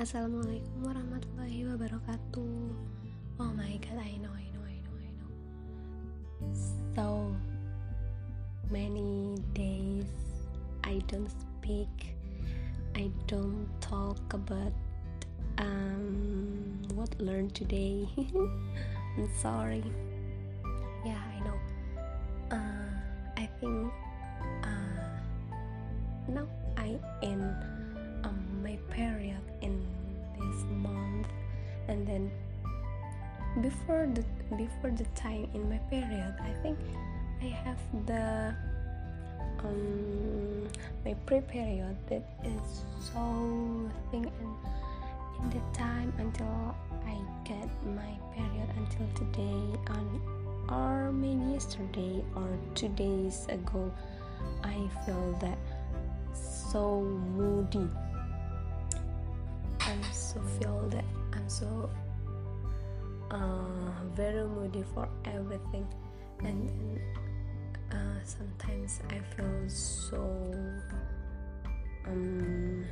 Assalamualaikum warahmatullahi wabarakatuh. Oh my god, I know, I know, I know, I know. So many days I don't speak, I don't talk about um what learned today. I'm sorry. Now I in um, my period in this month and then before the before the time in my period i think i have the um my pre-period that is so thing in, in the time until i get my period until today on or maybe yesterday or two days ago i feel that so moody. I'm so feel that I'm so uh, very moody for everything. And then uh, sometimes I feel so um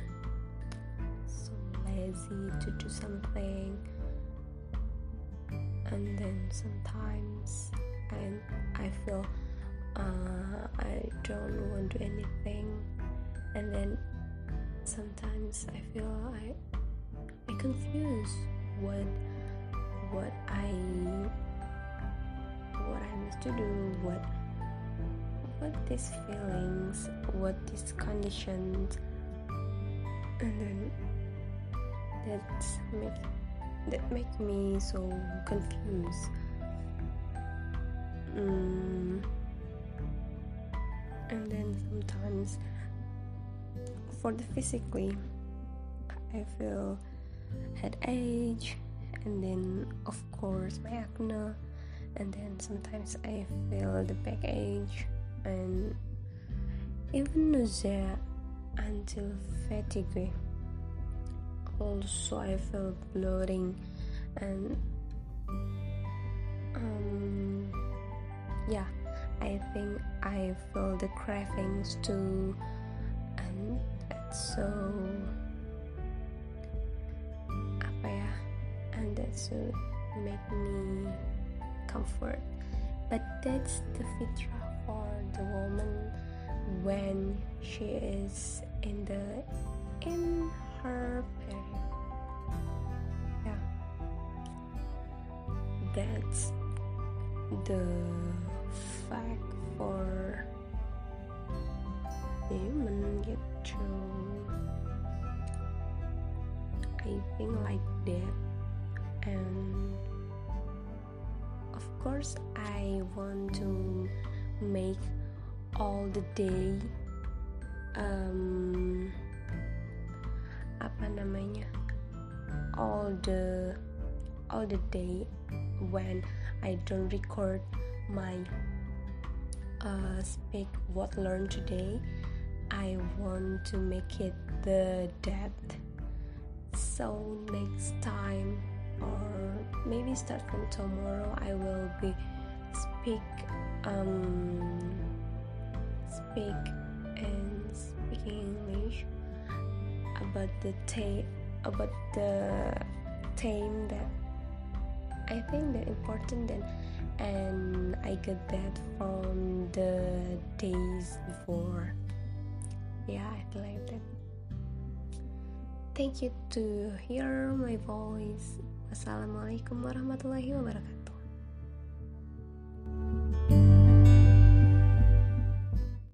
so lazy to do something. And then sometimes I I feel uh, I don't want to do anything and then sometimes I feel I I confuse what what I what I must to do, what what these feelings, what these conditions, and then that make that make me so confused. Mm. And then sometimes for the physically, I feel headache and then of course my acne and then sometimes I feel the back backache and even nausea until fatigue. Also I feel bloating and um yeah I think I feel the cravings too so to make me comfort. But that's the fitra for the woman when she is in the in her period. Yeah. That's the fact for the human get to I think like that. And of course I want to make all the day um, apa namanya all the all the day when I don't record my uh, speak what learned today I want to make it the depth. So next time or maybe start from tomorrow I will be speak um speak and speaking English about the ta- about the theme that I think that important then and I get that from the days before yeah I believe that. Thank you to hear my voice. Wassalamualaikum warahmatullahi wabarakatuh.